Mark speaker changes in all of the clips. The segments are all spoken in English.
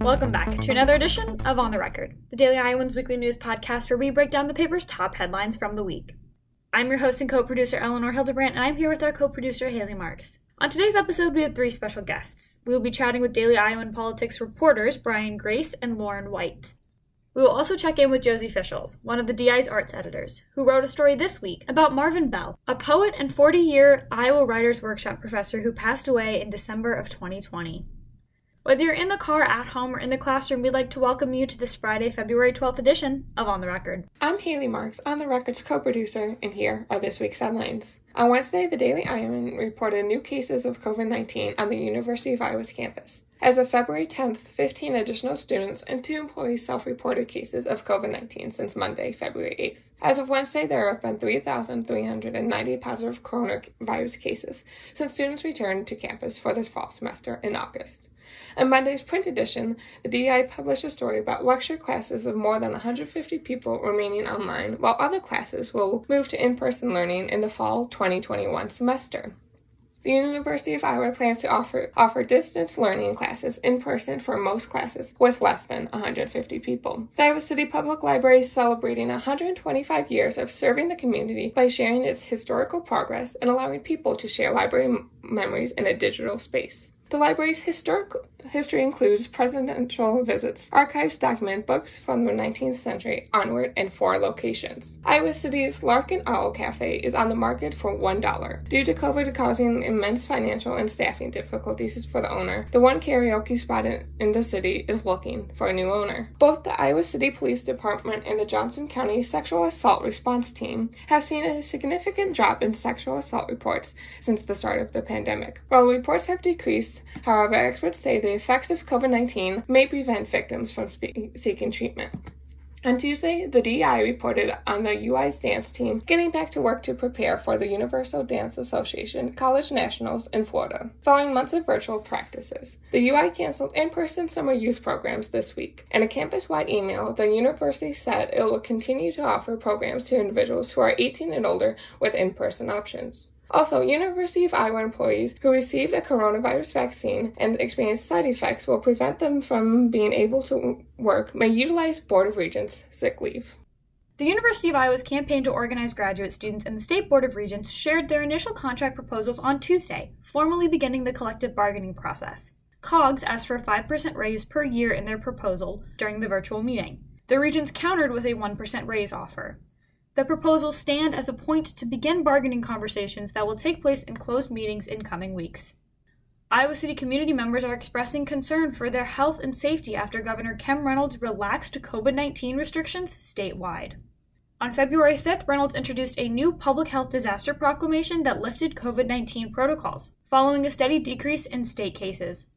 Speaker 1: Welcome back to another edition of On the Record, the Daily Iowans weekly news podcast where we break down the paper's top headlines from the week. I'm your host and co producer, Eleanor Hildebrandt, and I'm here with our co producer, Hailey Marx. On today's episode, we have three special guests. We will be chatting with Daily Iowan Politics reporters Brian Grace and Lauren White. We will also check in with Josie Fischels, one of the DI's arts editors, who wrote a story this week about Marvin Bell, a poet and 40 year Iowa Writers Workshop professor who passed away in December of 2020. Whether you're in the car, at home, or in the classroom, we'd like to welcome you to this Friday, February 12th edition of On the Record.
Speaker 2: I'm Hailey Marx, On the Record's co producer, and here are this week's headlines. On Wednesday, the Daily Iowan reported new cases of COVID 19 on the University of Iowa's campus. As of February 10th, 15 additional students and two employees self reported cases of COVID 19 since Monday, February 8th. As of Wednesday, there have been 3,390 positive coronavirus cases since students returned to campus for this fall semester in August. In Monday's print edition, the DI published a story about lecture classes of more than 150 people remaining online, while other classes will move to in person learning in the fall 2021 semester. The University of Iowa plans to offer, offer distance learning classes in person for most classes with less than 150 people. The Iowa City Public Library is celebrating 125 years of serving the community by sharing its historical progress and allowing people to share library m- memories in a digital space. The library's historic history includes presidential visits. Archives document books from the 19th century onward in four locations. Iowa City's Larkin Owl Cafe is on the market for $1. Due to COVID causing immense financial and staffing difficulties for the owner, the one karaoke spot in the city is looking for a new owner. Both the Iowa City Police Department and the Johnson County Sexual Assault Response Team have seen a significant drop in sexual assault reports since the start of the pandemic. While reports have decreased, However, experts say the effects of COVID 19 may prevent victims from spe- seeking treatment. On Tuesday, the DI reported on the UI's dance team getting back to work to prepare for the Universal Dance Association College Nationals in Florida, following months of virtual practices. The UI canceled in person summer youth programs this week. In a campus wide email, the university said it will continue to offer programs to individuals who are 18 and older with in person options. Also, University of Iowa employees who received a coronavirus vaccine and experience side effects will prevent them from being able to work may utilize Board of Regents sick leave.
Speaker 1: The University of Iowa's campaign to organize graduate students and the State Board of Regents shared their initial contract proposals on Tuesday, formally beginning the collective bargaining process. COGS asked for a 5% raise per year in their proposal during the virtual meeting. The Regents countered with a 1% raise offer. The proposals stand as a point to begin bargaining conversations that will take place in closed meetings in coming weeks. Iowa City community members are expressing concern for their health and safety after Governor Kim Reynolds relaxed COVID 19 restrictions statewide. On February 5th, Reynolds introduced a new public health disaster proclamation that lifted COVID 19 protocols, following a steady decrease in state cases.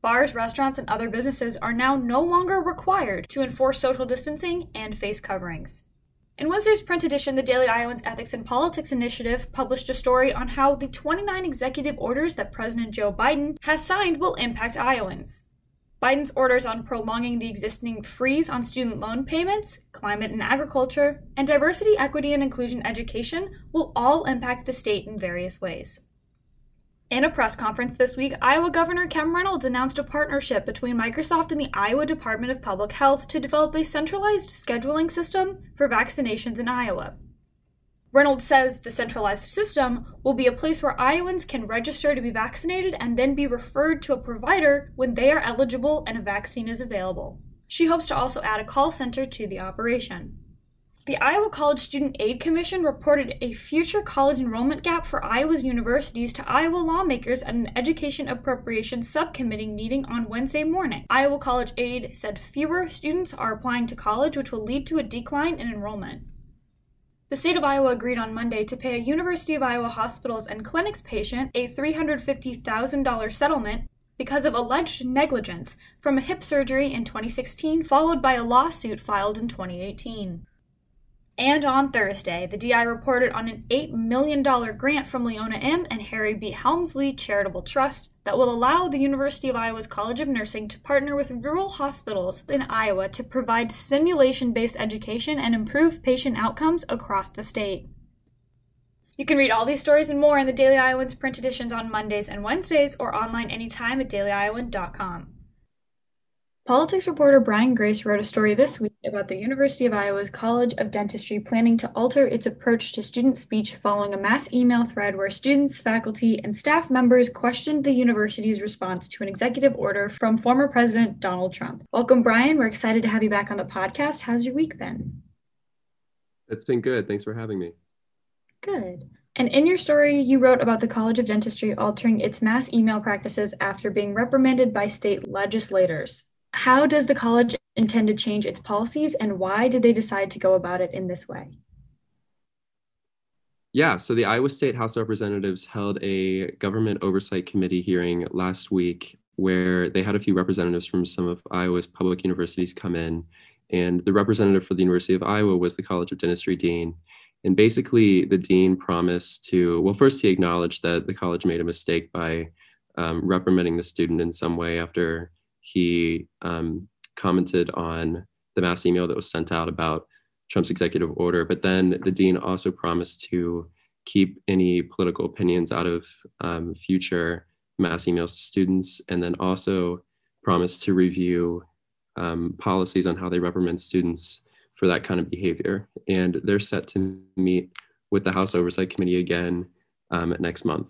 Speaker 1: Bars, restaurants, and other businesses are now no longer required to enforce social distancing and face coverings. In Wednesday's print edition, the Daily Iowans Ethics and Politics Initiative published a story on how the 29 executive orders that President Joe Biden has signed will impact Iowans. Biden's orders on prolonging the existing freeze on student loan payments, climate and agriculture, and diversity, equity, and inclusion education will all impact the state in various ways. In a press conference this week, Iowa Governor Kim Reynolds announced a partnership between Microsoft and the Iowa Department of Public Health to develop a centralized scheduling system for vaccinations in Iowa. Reynolds says the centralized system will be a place where Iowans can register to be vaccinated and then be referred to a provider when they are eligible and a vaccine is available. She hopes to also add a call center to the operation. The Iowa College Student Aid Commission reported a future college enrollment gap for Iowa's universities to Iowa lawmakers at an Education Appropriations Subcommittee meeting on Wednesday morning. Iowa College Aid said fewer students are applying to college, which will lead to a decline in enrollment. The state of Iowa agreed on Monday to pay a University of Iowa hospitals and clinics patient a $350,000 settlement because of alleged negligence from a hip surgery in 2016, followed by a lawsuit filed in 2018. And on Thursday, the DI reported on an $8 million grant from Leona M. and Harry B. Helmsley Charitable Trust that will allow the University of Iowa's College of Nursing to partner with rural hospitals in Iowa to provide simulation based education and improve patient outcomes across the state. You can read all these stories and more in the Daily Iowans print editions on Mondays and Wednesdays or online anytime at dailyiowan.com. Politics reporter Brian Grace wrote a story this week about the University of Iowa's College of Dentistry planning to alter its approach to student speech following a mass email thread where students, faculty, and staff members questioned the university's response to an executive order from former President Donald Trump. Welcome, Brian. We're excited to have you back on the podcast. How's your week been?
Speaker 3: It's been good. Thanks for having me.
Speaker 1: Good. And in your story, you wrote about the College of Dentistry altering its mass email practices after being reprimanded by state legislators. How does the college intend to change its policies and why did they decide to go about it in this way?
Speaker 3: Yeah, so the Iowa State House of Representatives held a government oversight committee hearing last week where they had a few representatives from some of Iowa's public universities come in. And the representative for the University of Iowa was the College of Dentistry Dean. And basically, the dean promised to, well, first, he acknowledged that the college made a mistake by um, reprimanding the student in some way after he um, commented on the mass email that was sent out about Trump's executive order. But then the dean also promised to keep any political opinions out of um, future mass emails to students, and then also promised to review um, policies on how they reprimand students for that kind of behavior. And they're set to meet with the House Oversight Committee again um, next month.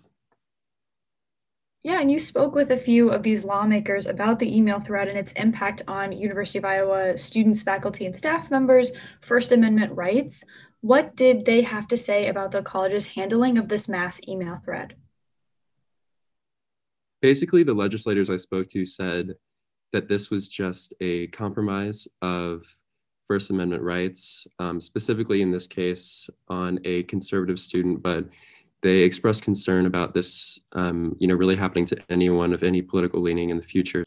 Speaker 1: Yeah, and you spoke with a few of these lawmakers about the email thread and its impact on University of Iowa students, faculty, and staff members' First Amendment rights. What did they have to say about the college's handling of this mass email thread?
Speaker 3: Basically, the legislators I spoke to said that this was just a compromise of First Amendment rights, um, specifically in this case on a conservative student, but they expressed concern about this, um, you know, really happening to anyone of any political leaning in the future.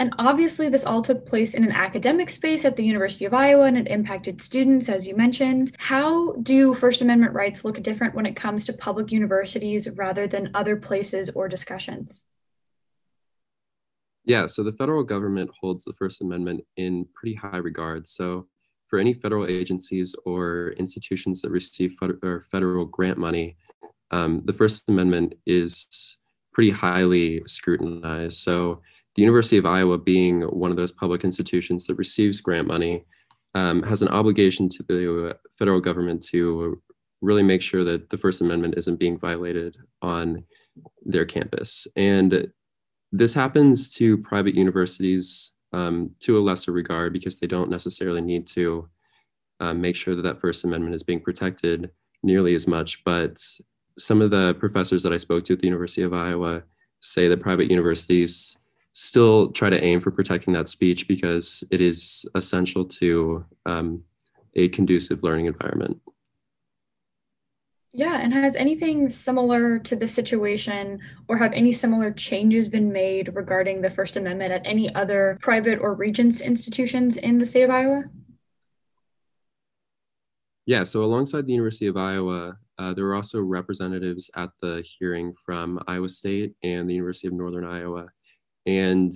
Speaker 1: And obviously, this all took place in an academic space at the University of Iowa and it impacted students, as you mentioned. How do First Amendment rights look different when it comes to public universities rather than other places or discussions?
Speaker 3: Yeah, so the federal government holds the First Amendment in pretty high regard. So for any federal agencies or institutions that receive federal grant money, um, the First Amendment is pretty highly scrutinized. So, the University of Iowa, being one of those public institutions that receives grant money, um, has an obligation to the federal government to really make sure that the First Amendment isn't being violated on their campus. And this happens to private universities um, to a lesser regard because they don't necessarily need to um, make sure that that First Amendment is being protected nearly as much. But some of the professors that I spoke to at the University of Iowa say that private universities still try to aim for protecting that speech because it is essential to um, a conducive learning environment.
Speaker 1: Yeah, and has anything similar to this situation or have any similar changes been made regarding the First Amendment at any other private or regents institutions in the state of Iowa?
Speaker 3: Yeah, so alongside the University of Iowa, uh, there were also representatives at the hearing from Iowa State and the University of Northern Iowa. And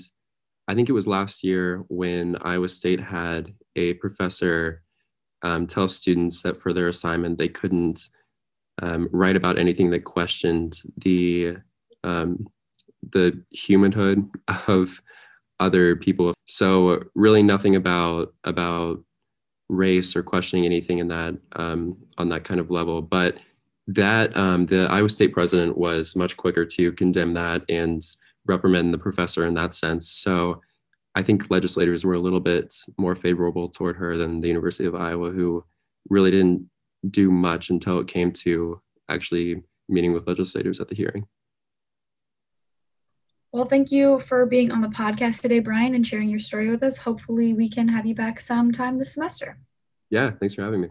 Speaker 3: I think it was last year when Iowa State had a professor um, tell students that for their assignment they couldn't um, write about anything that questioned the um, the humanhood of other people. So really nothing about about race or questioning anything in that um, on that kind of level. But that um, the Iowa State president was much quicker to condemn that and reprimand the professor in that sense. So I think legislators were a little bit more favorable toward her than the University of Iowa, who really didn't do much until it came to actually meeting with legislators at the hearing.
Speaker 1: Well, thank you for being on the podcast today, Brian, and sharing your story with us. Hopefully, we can have you back sometime this semester.
Speaker 3: Yeah, thanks for having me.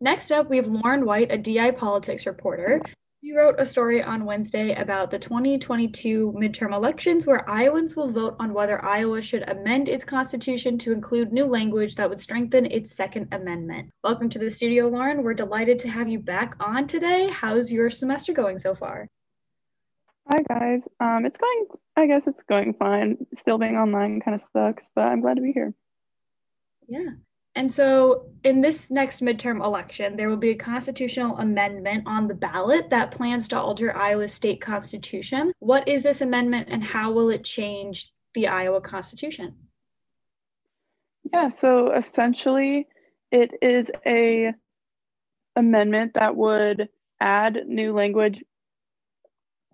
Speaker 1: Next up, we have Lauren White, a DI politics reporter. You wrote a story on Wednesday about the 2022 midterm elections where Iowans will vote on whether Iowa should amend its constitution to include new language that would strengthen its Second Amendment. Welcome to the studio, Lauren. We're delighted to have you back on today. How's your semester going so far?
Speaker 4: Hi guys. Um, it's going. I guess it's going fine. Still being online kind of sucks, but I'm glad to be here.
Speaker 1: Yeah. And so, in this next midterm election, there will be a constitutional amendment on the ballot that plans to alter Iowa's state constitution. What is this amendment, and how will it change the Iowa Constitution?
Speaker 4: Yeah, so essentially it is a amendment that would add new language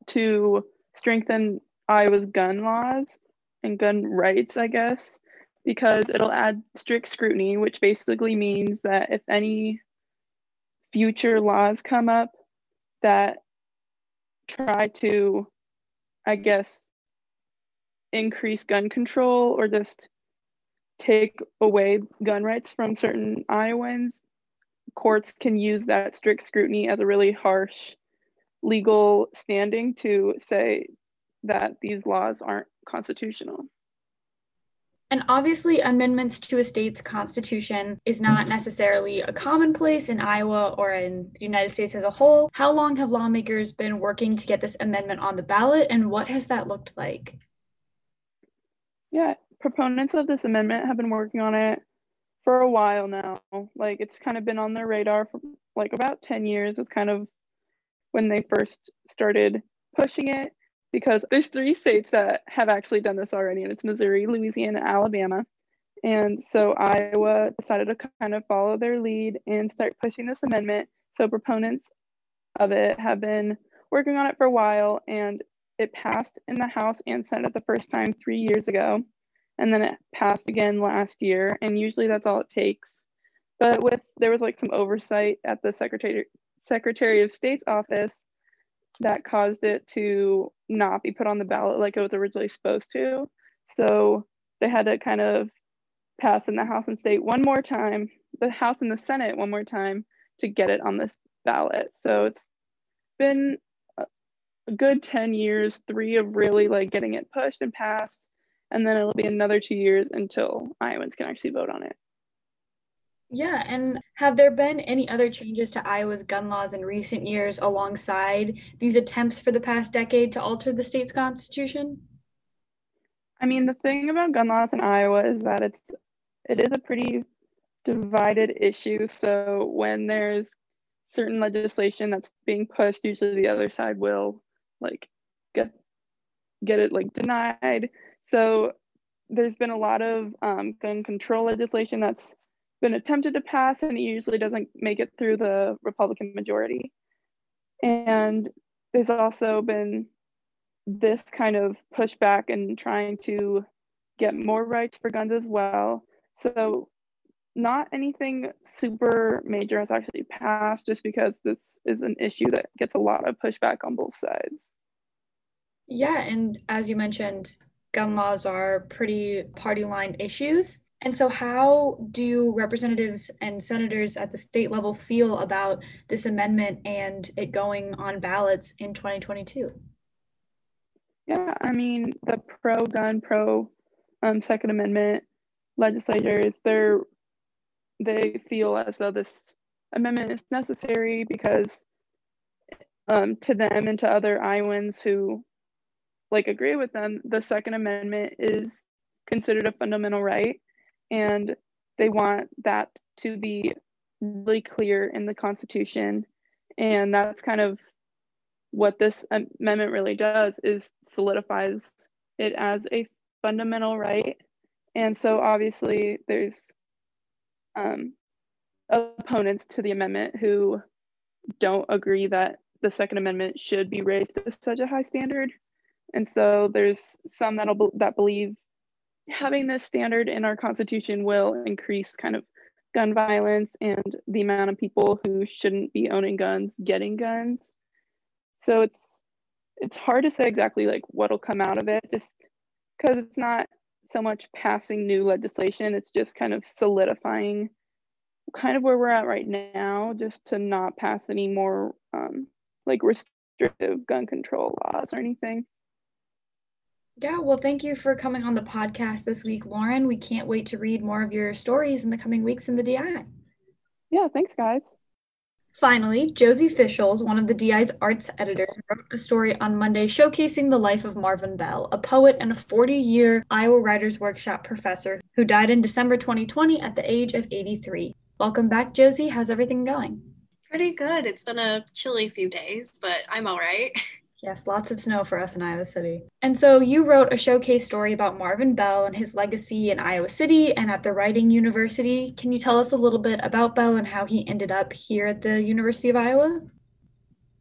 Speaker 4: to strengthen Iowa's gun laws and gun rights, I guess, because it'll add strict scrutiny, which basically means that if any future laws come up that try to, I guess, increase gun control or just take away gun rights from certain Iowans, courts can use that strict scrutiny as a really harsh legal standing to say that these laws aren't constitutional.
Speaker 1: And obviously, amendments to a state's constitution is not necessarily a commonplace in Iowa or in the United States as a whole. How long have lawmakers been working to get this amendment on the ballot, and what has that looked like?
Speaker 4: Yeah, proponents of this amendment have been working on it for a while now. Like, it's kind of been on their radar for like about 10 years. It's kind of when they first started pushing it because there's three states that have actually done this already, and it's Missouri, Louisiana, Alabama. And so Iowa decided to kind of follow their lead and start pushing this amendment. So proponents of it have been working on it for a while, and it passed in the House and Senate the first time three years ago. And then it passed again last year, and usually that's all it takes. But with there was like some oversight at the Secretary Secretary of State's office that caused it to not be put on the ballot like it was originally supposed to. So they had to kind of pass in the House and State one more time, the House and the Senate one more time to get it on this ballot. So it's been a good 10 years, three of really like getting it pushed and passed, and then it'll be another two years until Iowans can actually vote on it.
Speaker 1: Yeah, and have there been any other changes to Iowa's gun laws in recent years alongside these attempts for the past decade to alter the state's constitution?
Speaker 4: I mean, the thing about gun laws in Iowa is that it's it is a pretty divided issue. So when there's certain legislation that's being pushed, usually the other side will like get get it like denied. So there's been a lot of um, gun control legislation that's been attempted to pass and it usually doesn't make it through the Republican majority. And there's also been this kind of pushback and trying to get more rights for guns as well. So not anything super major has actually passed just because this is an issue that gets a lot of pushback on both sides.
Speaker 1: Yeah, and as you mentioned, gun laws are pretty party line issues. And so, how do representatives and senators at the state level feel about this amendment and it going on ballots in 2022?
Speaker 4: Yeah, I mean, the pro gun, pro um, Second Amendment legislators, they're they feel as though this amendment is necessary because um, to them and to other Iowans who like agree with them, the Second Amendment is considered a fundamental right and they want that to be really clear in the Constitution. And that's kind of what this amendment really does is solidifies it as a fundamental right. And so obviously there's um, opponents to the amendment who don't agree that the Second Amendment should be raised to such a high standard. And so there's some that'll that believe having this standard in our constitution will increase kind of gun violence and the amount of people who shouldn't be owning guns getting guns. So it's it's hard to say exactly like what'll come out of it just because it's not so much passing new legislation, it's just kind of solidifying kind of where we're at right now, just to not pass any more um, like restrictive gun control laws or anything.
Speaker 1: Yeah, well, thank you for coming on the podcast this week, Lauren. We can't wait to read more of your stories in the coming weeks in the DI.
Speaker 4: Yeah, thanks, guys.
Speaker 1: Finally, Josie Fischels, one of the DI's arts editors, wrote a story on Monday showcasing the life of Marvin Bell, a poet and a 40 year Iowa Writers Workshop professor who died in December 2020 at the age of 83. Welcome back, Josie. How's everything going?
Speaker 5: Pretty good. It's been a chilly few days, but I'm all right.
Speaker 1: Yes, lots of snow for us in Iowa City. And so you wrote a showcase story about Marvin Bell and his legacy in Iowa City and at the Writing University. Can you tell us a little bit about Bell and how he ended up here at the University of Iowa?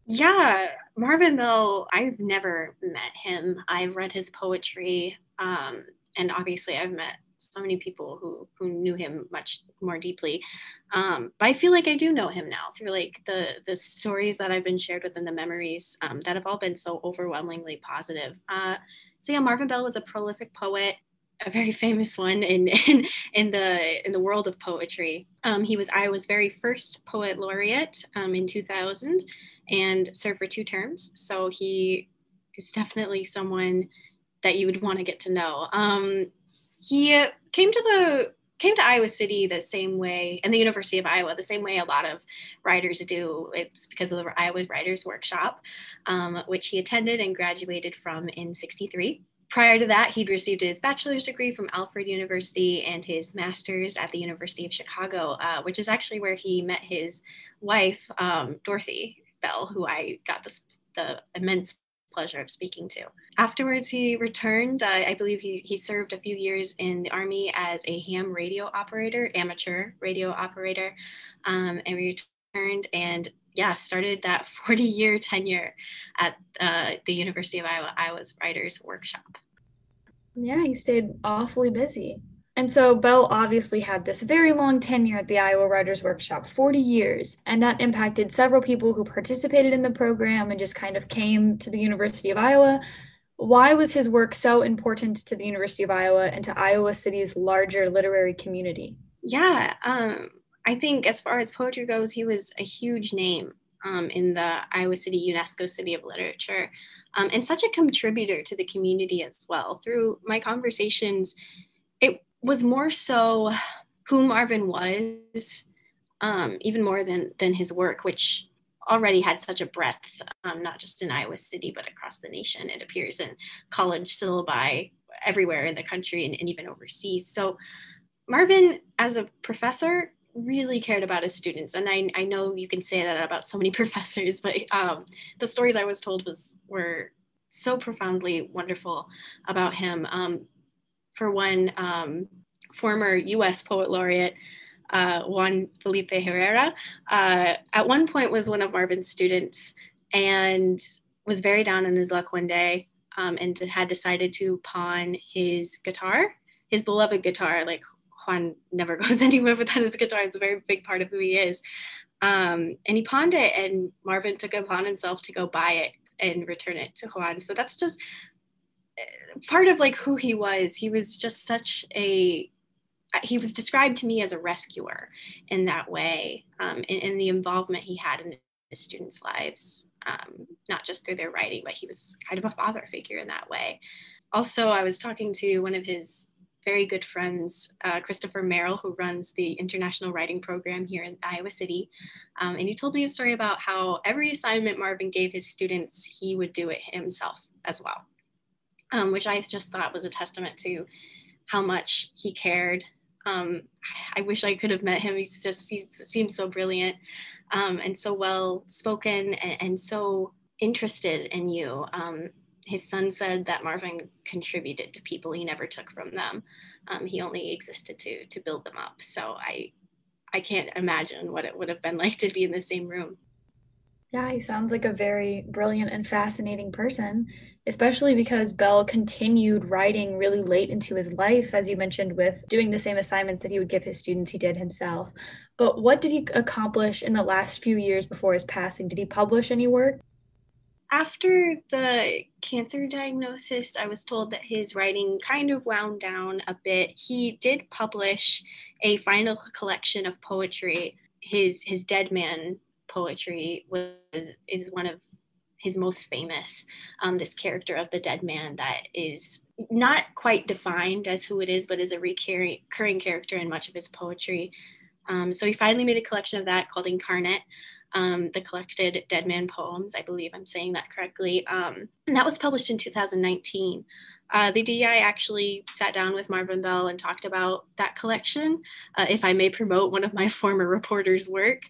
Speaker 5: Yeah, Marvin Bell, I've never met him. I've read his poetry, um, and obviously I've met so many people who who knew him much more deeply. Um, but I feel like I do know him now through like the the stories that I've been shared within the memories um, that have all been so overwhelmingly positive. Uh, so yeah, Marvin Bell was a prolific poet, a very famous one in in, in the in the world of poetry. Um, he was Iowa's very first poet laureate um, in 2000 and served for two terms. So he is definitely someone that you would want to get to know. Um, he came to the came to Iowa City the same way, and the University of Iowa the same way a lot of writers do. It's because of the Iowa Writers Workshop, um, which he attended and graduated from in '63. Prior to that, he'd received his bachelor's degree from Alfred University and his master's at the University of Chicago, uh, which is actually where he met his wife, um, Dorothy Bell, who I got the, the immense pleasure of speaking to. Afterwards, he returned. Uh, I believe he, he served a few years in the Army as a ham radio operator, amateur radio operator, um, and returned and yeah, started that 40 year tenure at uh, the University of Iowa, Iowa's Writers Workshop.
Speaker 1: Yeah, he stayed awfully busy. And so Bell obviously had this very long tenure at the Iowa Writers Workshop, 40 years, and that impacted several people who participated in the program and just kind of came to the University of Iowa. Why was his work so important to the University of Iowa and to Iowa City's larger literary community?
Speaker 5: Yeah, um, I think as far as poetry goes, he was a huge name um, in the Iowa City UNESCO City of Literature um, and such a contributor to the community as well. Through my conversations, was more so who Marvin was, um, even more than than his work, which already had such a breadth, um, not just in Iowa City but across the nation. It appears in college syllabi everywhere in the country and, and even overseas. So Marvin, as a professor, really cared about his students and I, I know you can say that about so many professors but um, the stories i was told was were so profoundly wonderful about him um, for one um, former U.S. poet laureate, uh, Juan Felipe Herrera, uh, at one point was one of Marvin's students and was very down on his luck one day um, and had decided to pawn his guitar, his beloved guitar. Like Juan never goes anywhere without his guitar. It's a very big part of who he is. Um, and he pawned it, and Marvin took it upon himself to go buy it and return it to Juan. So that's just part of like who he was he was just such a he was described to me as a rescuer in that way um, in, in, the involvement he had in his students lives um, not just through their writing but he was kind of a father figure in that way. Also i was talking to one of his very good friends uh, christopher merrill who runs the international writing program here in iowa city um, and he told me a story about how every assignment marvin gave his students he would do it himself as well um, which I just thought was a testament to how much he cared. Um, I wish I could have met him. He's just, he seems so brilliant um, and so well spoken and, and, so interested in you. Um, his son said that Marvin contributed to people he never took from them. Um, he only existed to, to build them up. So I, I can't imagine what it would have been like to be in the same room.
Speaker 1: Yeah, he sounds like a very brilliant and fascinating person, especially because Bell continued writing really late into his life, as you mentioned, with doing the same assignments that he would give his students, he did himself. But what did he accomplish in the last few years before his passing? Did he publish any work?
Speaker 5: After the cancer diagnosis, I was told that his writing kind of wound down a bit. He did publish a final collection of poetry, his his Dead Man poetry was is one of his most famous um, this character of the dead man that is not quite defined as who it is but is a recurring, character in much of his poetry. Um, so he finally made a collection of that called incarnate um, the collected dead man poems i believe i'm saying that correctly. Um, and that was published in 2019 uh, the DEI actually sat down with Marvin Bell and talked about that collection, uh, if I may promote one of my former reporters' work.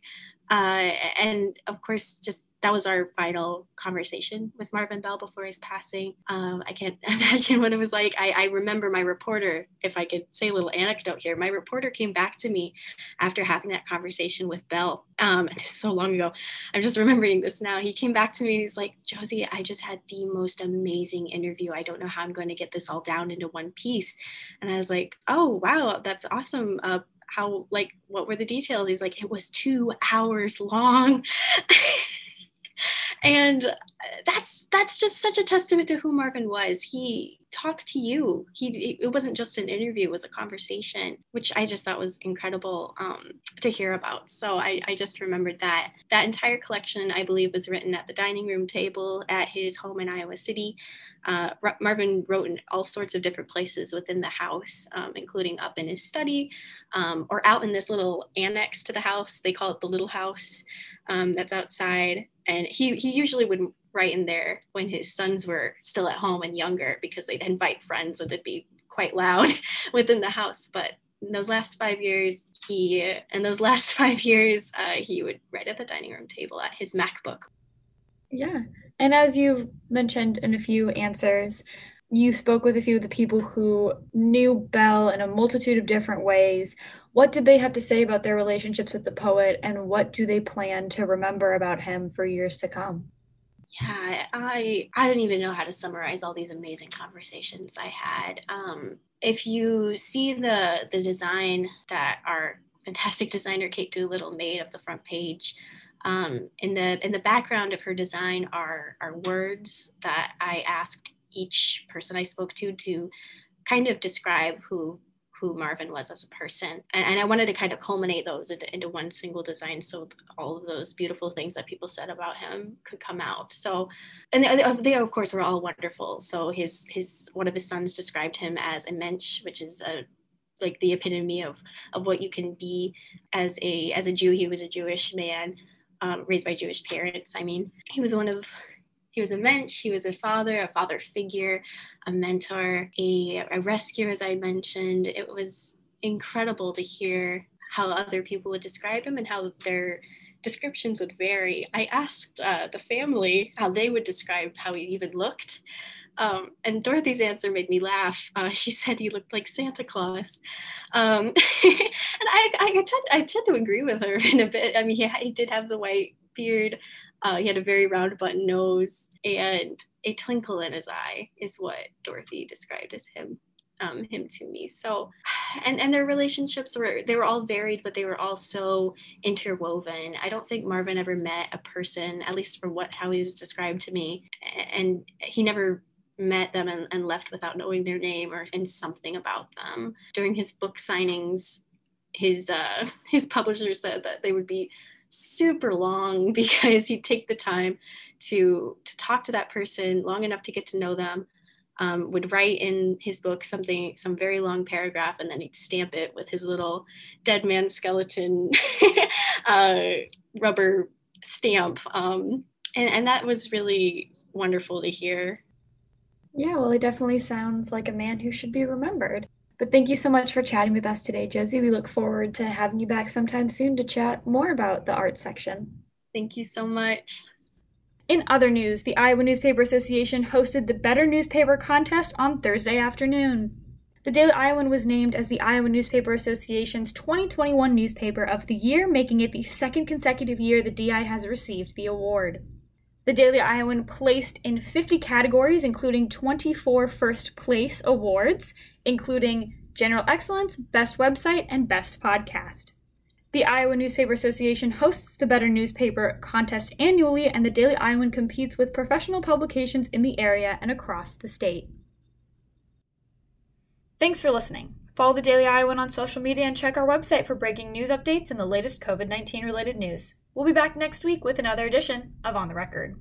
Speaker 5: Uh, and of course, just that was our final conversation with Marvin Bell before his passing. Um, I can't imagine what it was like. I, I, remember my reporter, if I could say a little anecdote here, my reporter came back to me after having that conversation with Bell. Um, this is so long ago. I'm just remembering this now. He came back to me and he's like, Josie, I just had the most amazing interview. I don't know how I'm going to get this all down into one piece. And I was like, oh, wow, that's awesome. Uh, how like what were the details? He's like it was two hours long. And uh, that's that's just such a testament to who marvin was. He talk to you. He it wasn't just an interview it was a conversation which i just thought was incredible um, to hear about. So I, I just remembered that that entire collection i believe was written at the dining room table at his home in iowa city. Uh, marvin wrote in all sorts of different places within the house um, including up in his study um, or out in this little annex to the house. They call it the little house um, that's outside. And he, he usually would right in there when his sons were still at home and younger because they'd invite friends and it'd be quite loud within the house. But in those last five years, he, in those last five years, uh, he would write at the dining room table at his MacBook.
Speaker 1: Yeah. And as you mentioned in a few answers, you spoke with a few of the people who knew Bell in a multitude of different ways. What did they have to say about their relationships with the poet, and what do they plan to remember about him for years to come?
Speaker 5: Yeah i i don't even know how to summarize all these amazing conversations i had. Um, if you see the the design that our fantastic designer kate doolittle made of the front page um, in the in the background of her design are are words that i asked each person i spoke to to kind of describe who who Marvin was as a person. And, and I wanted to kind of culminate those into, into, one single design so all of those beautiful things that people said about him could come out. So, and they, they of course were all wonderful. So his, his, one of his sons described him as a mensch, which is a, like the epitome of, of what you can be as a, as a Jew. He was a Jewish man, um, raised by Jewish parents. I mean, he was one of he was a mensch, he was a father, a father figure, a mentor, a, a rescuer, as I mentioned. It was incredible to hear how other people would describe him and how their descriptions would vary. I asked uh, the family how they would describe how he even looked. Um, and Dorothy's answer made me laugh. Uh, she said he looked like Santa Claus, um, and I, I, tend, I tend to agree with her in a bit. I mean, he, he did have the white beard, uh, he had a very round button nose and a twinkle in his eye, is what Dorothy described as him. Um, him to me. So, and and their relationships were they were all varied, but they were all so interwoven. I don't think Marvin ever met a person, at least from what how he was described to me, and he never met them and, and left without knowing their name or and something about them. During his book signings, his uh, his publisher said that they would be super long because he'd take the time to to talk to that person long enough to get to know them um, would write in his book something some very long paragraph and then he'd stamp it with his little dead man skeleton uh, rubber stamp. Um, and, and that was really wonderful to hear.
Speaker 1: Yeah well he definitely sounds like a man who should be remembered but thank you so much for chatting with us today, Josie. We look forward to having you back sometime soon to chat more about the art section.
Speaker 5: Thank you so much.
Speaker 1: In other news, the Iowa Newspaper Association hosted the Better Newspaper Contest on Thursday afternoon. The Daily Iowan was named as the Iowa Newspaper Association's 2021 Newspaper of the Year, making it the second consecutive year the DI has received the award. The Daily Iowan placed in 50 categories, including 24 first place awards, including General Excellence, Best Website, and Best Podcast. The Iowa Newspaper Association hosts the Better Newspaper contest annually, and the Daily Iowan competes with professional publications in the area and across the state. Thanks for listening. Follow the Daily Iowan on social media and check our website for breaking news updates and the latest COVID 19 related news. We'll be back next week with another edition of On the Record.